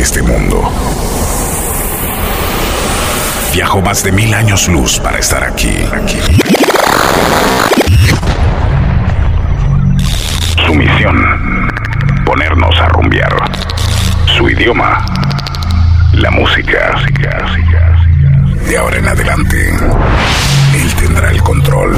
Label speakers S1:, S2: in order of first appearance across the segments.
S1: este mundo. Viajó más de mil años luz para estar aquí. aquí. Su misión, ponernos a rumbear. Su idioma, la música. De ahora en adelante, él tendrá el control.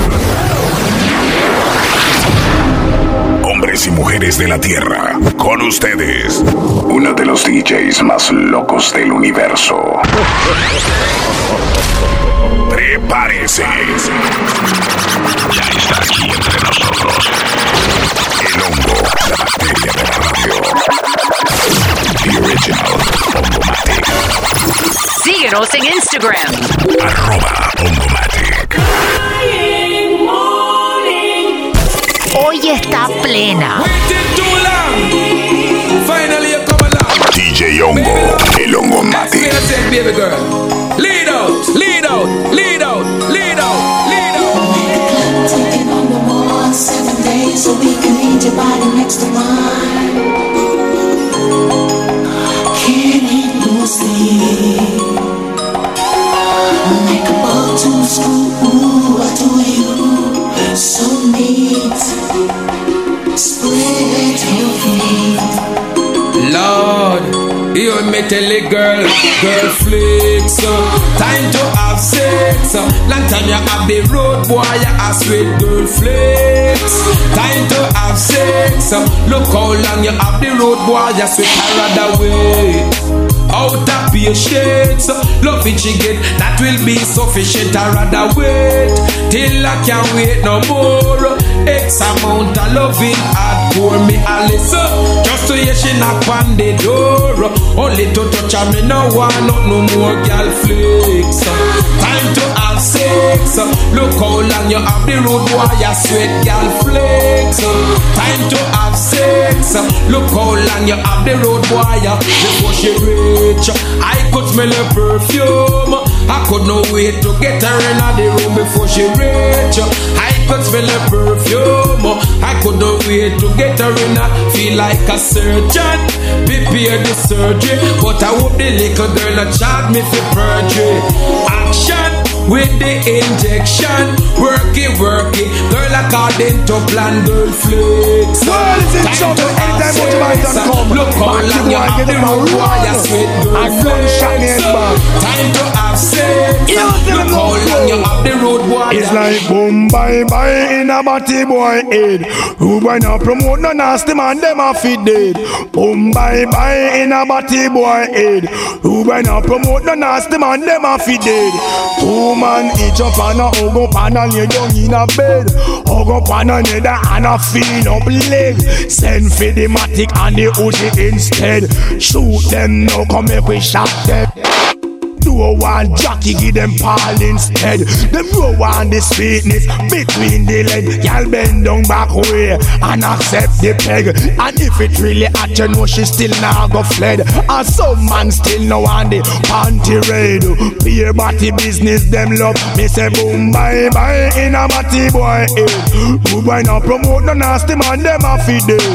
S1: Hombres y mujeres de la Tierra, con ustedes, uno de los DJs más locos del universo. Prepárese. Ya está aquí entre nosotros. El hongo, la bacteria de la radio. The original Hongomatic.
S2: Síguenos en Instagram.
S1: Arroba Hongomatic.
S2: Plena.
S3: Finally, you come.
S1: DJ Hongo, el Hongomatic.
S3: Say, say, baby girl. Lead out, lead out, lead out, lead out, lead out.
S4: Taking on the wall seven days so we can need your body next to mine.
S3: Tell a girl, girl flicks uh, Time to have sex uh, Long time you have the road boy, you a sweet girl flicks Time to have sex uh, Look how long you have the road boy, you sweet I rather wait out of patience. Love it she get, that will be sufficient. I rather wait till I can't wait no more. X amount of loving hardcore me Alice. Just to hear she knock on the door. Only to touch her, me no want no, no more girl flicks. Look how long you have the road boy, you sweat girl flicks. Time to have sex. Look how long you have the road boy before she reach. I could smell her perfume. I could not wait to get her in the room before she reach. I could smell her perfume. I could not wait to get her in. Feel like a surgeon. Prepare the surgery, but I hope the little girl not charge me for perjury. Action with the injection. Work it, work it. Girl, according to plan, girl flex.
S5: Well, is
S3: it
S5: short
S3: to
S5: anytime you might have come?
S3: Look how long you have been
S5: on
S3: wire, sweet girl.
S5: I gunshot me
S3: head
S5: back.
S3: Time to have sex. Look how long you have the road wire.
S5: It's like boom bye bye in a batty boy head. Who boy not promote no nasty man, them a fit dead. Boom bye bye in a batty boy head. Who boy not promote no nasty man, them a fit dead. Two man each up and a hug up and a lay down in a bed. Hug up on another and a feel up leg. Send for the matic and the Uzi instead. Shoot them now, come make we shot them. Do one jockey give them Paul instead. Them row on the sweetness between the leg. Y'all bend down back way and accept the peg. And if it really at you know she still now go fled. And some man still no on the panty raid. Beer body business them love. Me say boom bye bye in a body boy head. Good boy now promote no nasty man them a feed dead.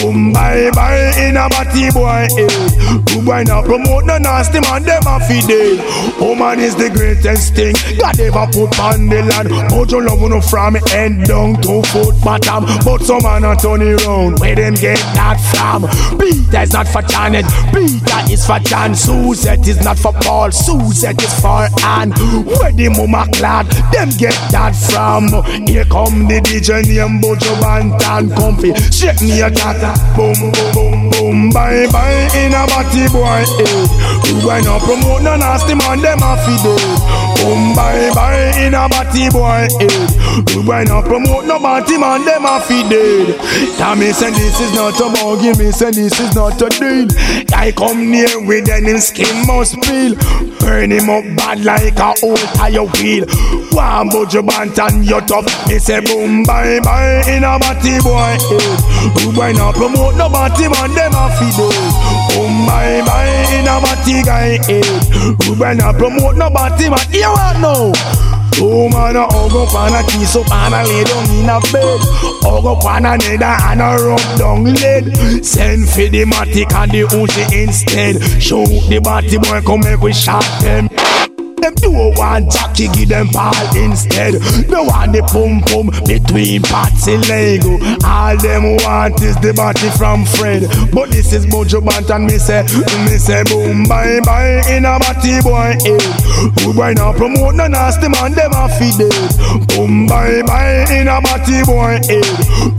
S5: Boom bye bye in a body boy head. Good boy now promote no nasty man them a feed dead. Woman is the greatest thing God ever put on the land. But you love no from head down to foot bottom. But some man a turn it round. Where them get that from? Peter is not for Janet. Peter is for John. Suzette is not for Paul. Suzette is for Anne. Where the mama clad? Them get that from. Here come the DJ name Bojo Bantan Comfy. Shake me a tata. Boom, boom, boom, boom. Bye, bye in a body boy. Eh. You ain't no promote no nasty man. Them a fi dead. Boom, bye, bye in a body boy. Eh. You ain't no promote no body man. Them a fi dead. Me say this is not a buggy. Me say this is not a deal. I come near with them him skin must peel. Burn him up bad like a old tire wheel. One Bojo Bantan you tough. Me say boom bye bye in a batty boy head. Who boy not promote no batty man them a fi dead. Boom bye bye in a batty guy head. Who boy not promote no batty man. You want know? Woman a hug up and a kiss up and a lay down in a bed. Hug up on another and a rub down lead. Send for the matic and the Uzi instead. Show the body boy come make we shot them. Them do want Jackie, give them ball instead. No want the pum pum between Patsy Lego. All them want is the body from Fred. But this is Bojo Bant and me say, me say boom bye bye in a body boy head. Who boy now promote no nasty man, them a feed it. Boom bye bye in a body boy head.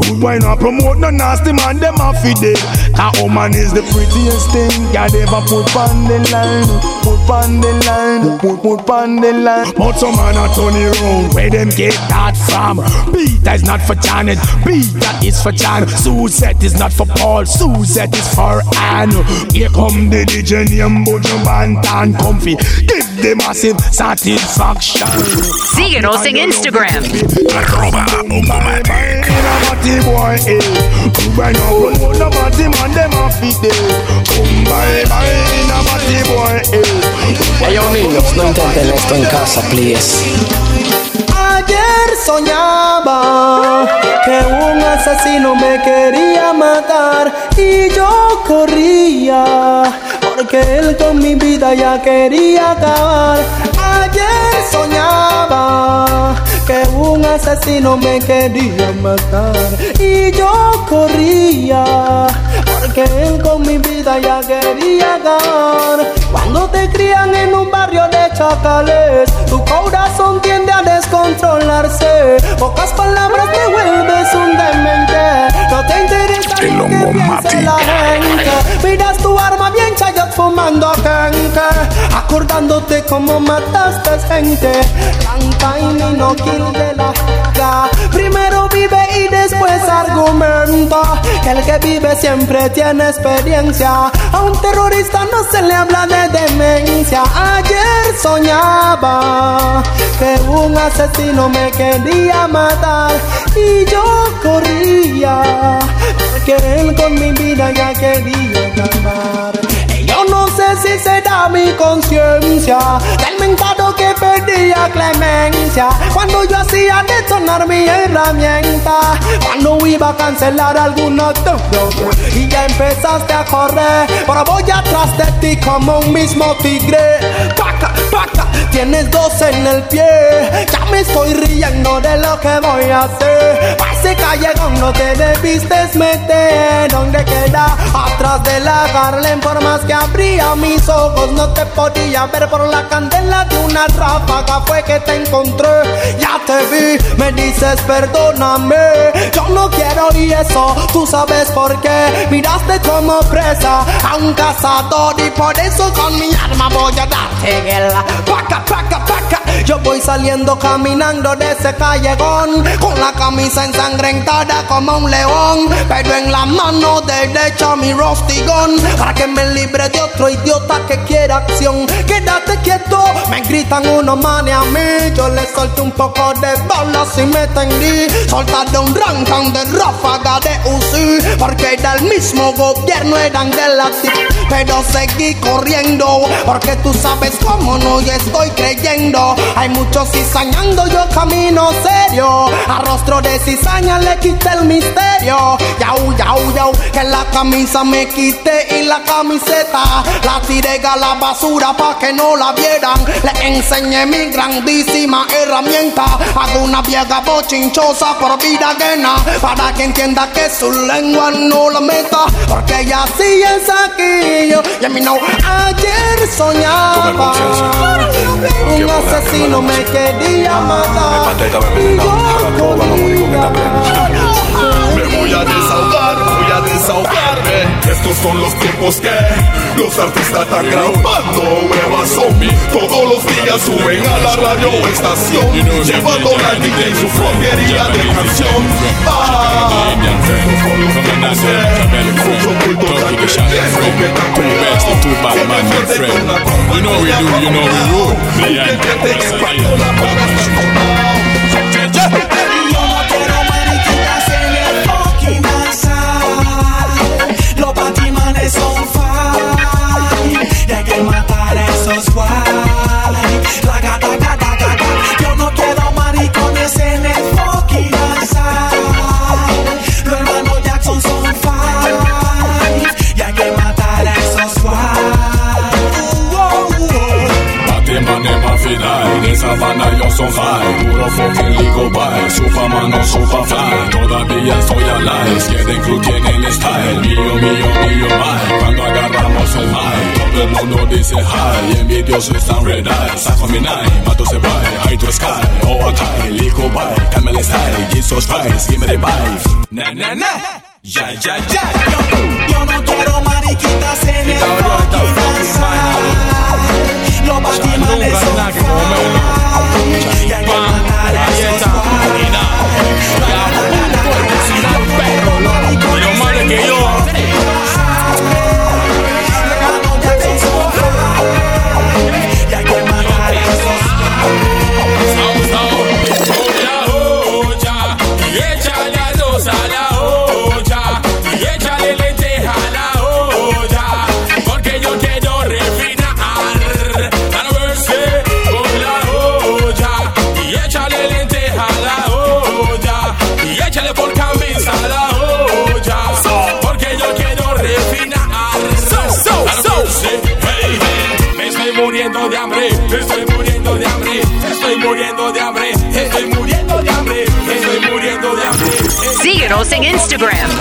S5: Who boy now promote no nasty man, them a feed it. That woman is the prettiest thing God ever put on the line. Put on the line. Put put on the line. But some man a turn round. Where them get that from? Peter is not for Janet. Peter is for Jan. Suzette is not for Paul. Suzette is for Anne. Here come the DJ name Bojo Bantan Comfy. Give the massive satisfaction.
S2: Síguenos en Instagram.
S1: Arroba Omomatic.
S5: Eh. Eh.
S6: Hey, yo, niños, no intenten esto en casa, please.
S7: Ayer soñaba que un asesino me quería matar y yo corría porque él con mi vida ya quería acabar. Ayer soñaba que un asesino me quería matar y yo corría porque él con mi vida ya quería acabar. Cuando te crían en un barrio de chacales, tu corazón tiende a descontrolarse. Pocas palabras te vuelves un demente. No te interesa
S1: El
S7: lo que piense la gente. Miras tu arma bien chayot fumando gente. Acordándote cómo mataste gente. Canta y no kill de la Primero vive y después argumenta. El que vive siempre tiene experiencia. A un terrorista no se le habla de demencia. Ayer soñaba que un asesino me quería matar y yo corría porque él con mi vida ya quería acabar. Y Yo no sé si será mi conciencia del mentado que perdía clemencia. Cuando yo hacía detonar mi herramienta. Cuando iba a cancelar alguna deuda y ya empezaste a correr. Pero voy atrás de ti como un mismo tigre. Paca paca tienes dos en el pie. Ya me estoy riendo de lo que voy a hacer. Ese callejón no te debiste meter donde queda. Atrás de la Harlem por más que abría mis ojos no te podía ver por la candela de una ráfaga fue que te encontré. Ya te vi me dices perdóname. Yo no quiero y eso tú sabes por qué. Miraste como presa a un cazador y por eso con mi arma voy a paca paca paca. Yo voy saliendo caminando de ese callejón con la camisa ensangrentada como un león pero en la mano derecha mi rostigón. Para que me libre de otro idiota que quiera acción. Quédate quieto me gritan unos manes a mí. Yo le solté un poco de balas y me tendí. Soltaré un rancan de ráfaga de UCI porque era el mismo gobierno eran de la pero seguí corriendo porque tú sabes cómo no y estoy creyendo. Hay muchos cizañando yo camino serio. A rostro de cizaña le quité el misterio. Yau yau yau que la camisa me quité y la camiseta. La tiré a la basura pa' que no la vieran. Le enseñé mi grandísima herramienta. Hago una vieja bochinchosa por vida ajena para que entienda que su lengua no la meta porque ella sí es aquí yo y a mí no ayer soñaba un asesino me quería matar. y yo
S8: Me voy a desahogar, voy a desahogarme. Estos son los tiempos que los artistas están grabando. Nuevas zombie. Los días suben a la radio estación, llevando la DJ y su florería de canción. Ah, son
S3: You know we do, you know we rule. Play
S8: Que
S3: and
S8: te expandió Taca, taca, taca,
S4: Yo no quiero maricones en el fucking Los hermanos Jackson son five. Y hay que matar a esos Fidel, de sabana yo
S8: soy high, puro fucking legal buy, Superman no Superfly, todavía soy alive, quieren crew tienen style, mío, mío, mío, bye, cuando Le monde know this is high Yeah, me Dios with some red eyes. Sign for me nine, my to say right High to the sky, all high Lico by, camel is high Jesus Christ, give me the vibe. Na na na. Ya ya ya
S7: Yo yo no quiero mariquitas en el fucking outside. Los batimales son fly Y
S2: en el panal
S7: esos fly program.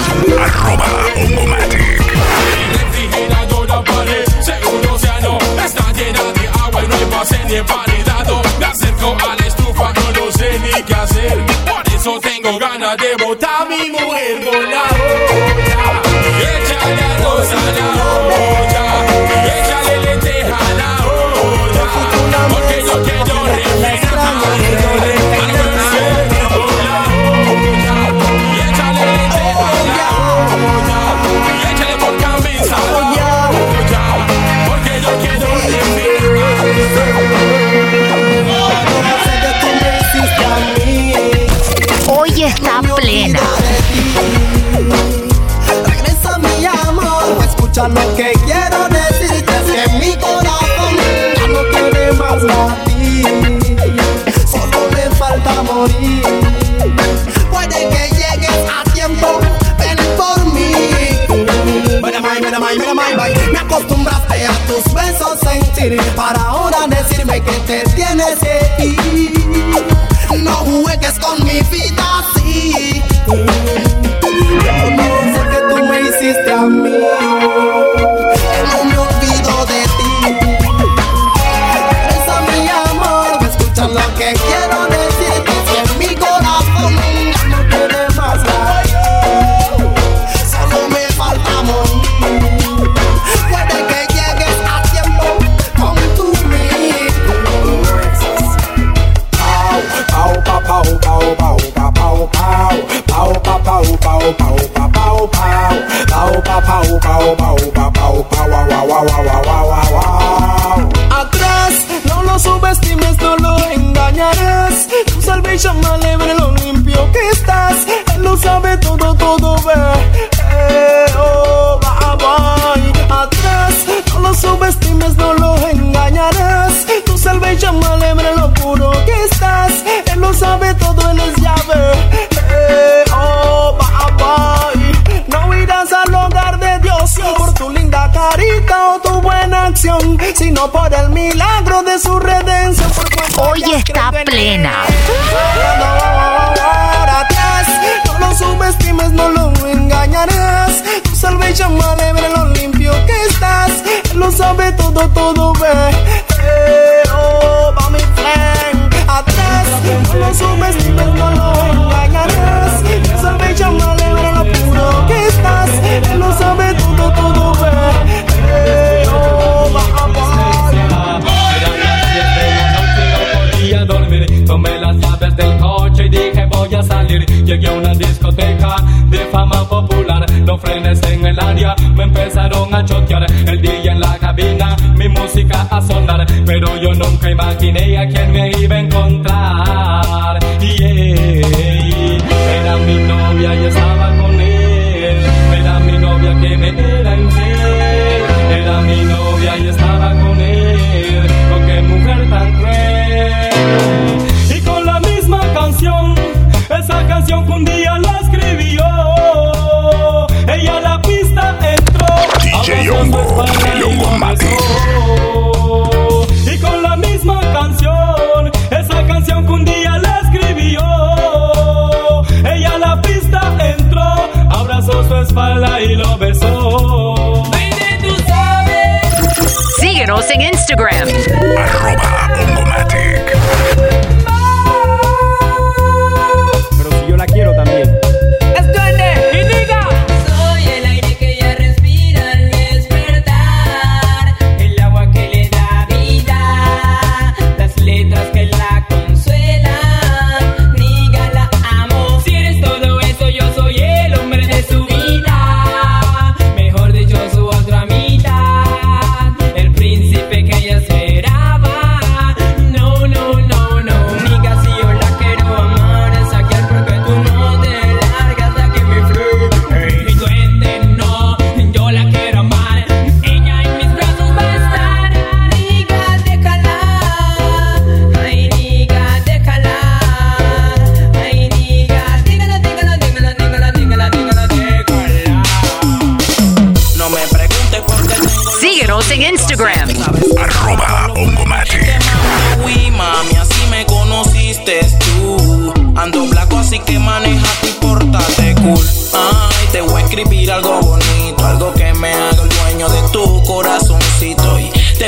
S7: escucha lo que quiero decirte es que mi corazón ya no tiene más latir solo le falta morir. Puede que llegues a tiempo ven por mí. Me acostumbraste a tus besos sentir para ahora decirme que te tienes que ir. No juegues con mi vida sabe todo, todo ve. Hey, oh, mami flan. Atrás, no lo subestimes, no lo engañarás. Ya
S2: sabes,
S7: llamarle ahora lo puro que estás. Él lo sabe todo, todo ve. Hey, oh,
S9: a dormir, tomé las llaves del coche y dije voy a salir. Llegué a una discoteca de fama popular, los frenes en el área me empezaron a chotear. El día a sonar, pero yo nunca imaginé a quién me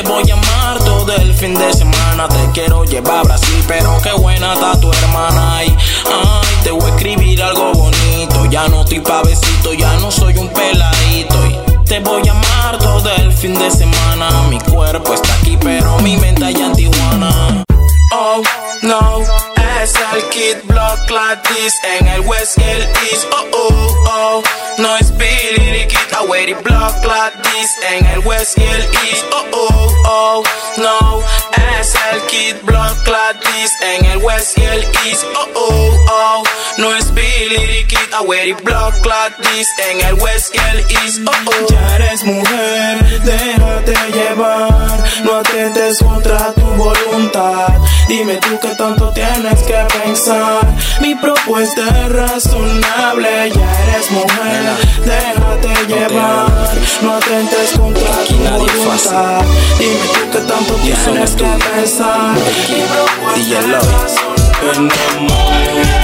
S9: quiero
S10: fin de semana te quiero llevar a Brasil, pero qué buena está tu hermana. Ay, ay, te voy a escribir algo bonito. Ya no estoy pa' besito, ya no soy un peladito. Y te voy a amar todo el fin de semana. Mi cuerpo está aquí, pero mi mente allá en Tijuana. Oh, no, el Kid Block Latis en el West el East. Oh, oh, oh, no es Billy Kid, Away Block Latis en el West y el East. Oh, oh, oh, no, es el Kid Block Latis en el West y el East. Oh, oh, oh, no es Billy Kid, Away Block Latis en el West y el East. Oh, oh, ya eres mujer, déjate llevar, no atentes contra tu voluntad. Dime tú qué tanto tienes que pensar. Mi propuesta es razonable. Ya eres mujer, déjate llevar. No atentes contra tu voluntad. Dime tú qué tanto tienes que pensar. Mi propuesta es razonable. Enamórate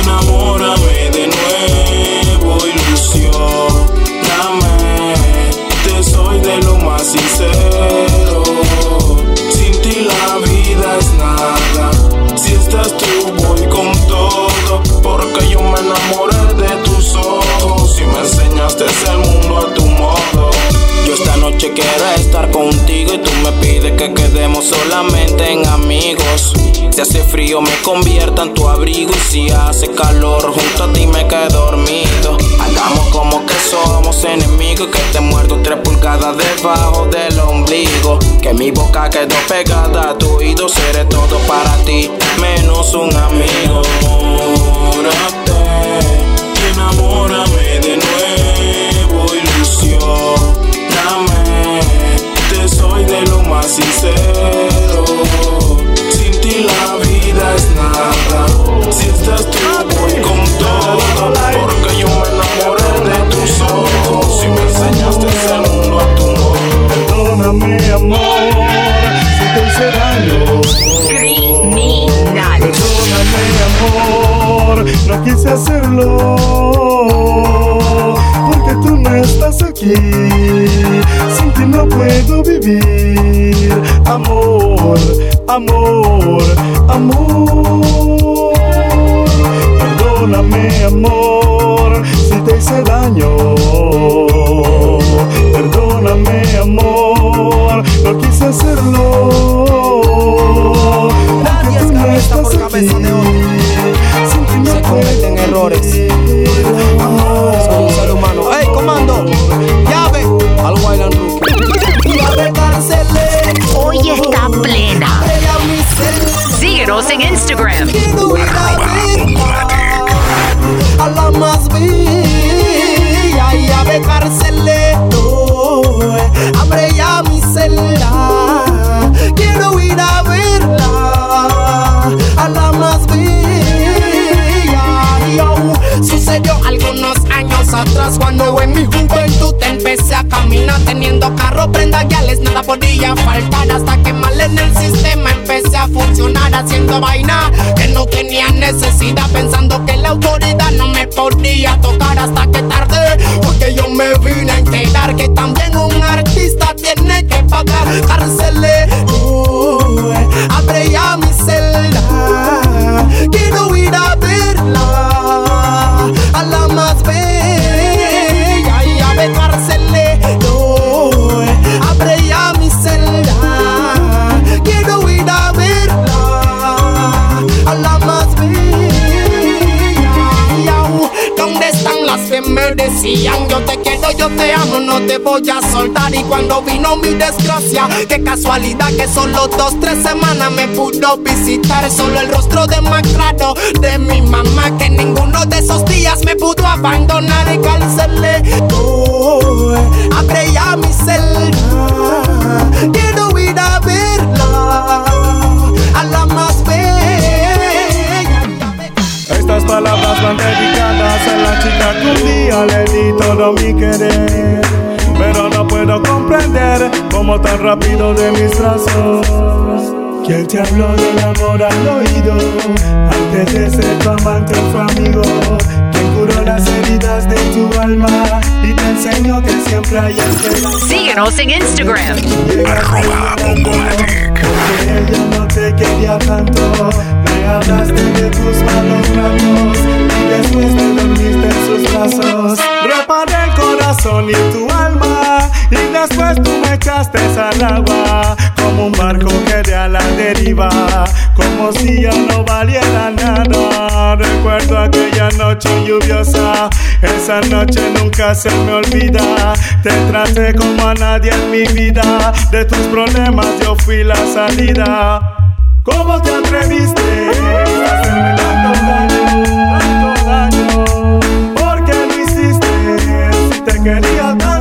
S10: enamórame de nuevo, ilusióname. Sincero. Solamente en amigos. Si hace frío me convierta en tu abrigo y si hace calor junto a ti me quedo dormido. Hagamos como que somos enemigos que te muerdo tres pulgadas debajo del ombligo. Que mi boca quedó pegada a tu oído, seré todo para ti, menos un amigo.
S7: Errores. Hasta que tarde porque yo me vine a enterar que también un artista tiene que pagar. Cárceles te voy a soltar? Y cuando vino mi desgracia, qué casualidad que solo dos, tres semanas me pudo visitar. Solo el rostro de claro de mi mamá, que ninguno de esos días me pudo abandonar y cárcele. Oh, abre ya mi celda, quiero ir a verla, a la más bella.
S5: Estas palabras van dedicadas a la chica que un día le di todo mi querer. Pero no puedo comprender cómo tan rápido de mis brazos. ¿Quién te habló del amor al oído? Antes de ser tu amante o tu amigo. ¿Quién curó las heridas de tu alma? Y te enseñó que siempre
S11: hay esperanza.
S2: Síguenos en Instagram.
S1: Arroba Bongomatic.
S11: Tanto. Me hablaste de tus malos ratos y después te dormiste en sus brazos. Reparé el corazón y tu alma y después tú me echaste al agua como un barco que de a la deriva, como si ya no valiera nada. Recuerdo aquella noche lluviosa, esa noche nunca se me olvida. Te traté como a nadie en mi vida, de tus problemas yo fui la salida. ¿Cómo te atreviste a hacerme tanto daño, tanto daño? ¿Por qué lo hiciste si te quería?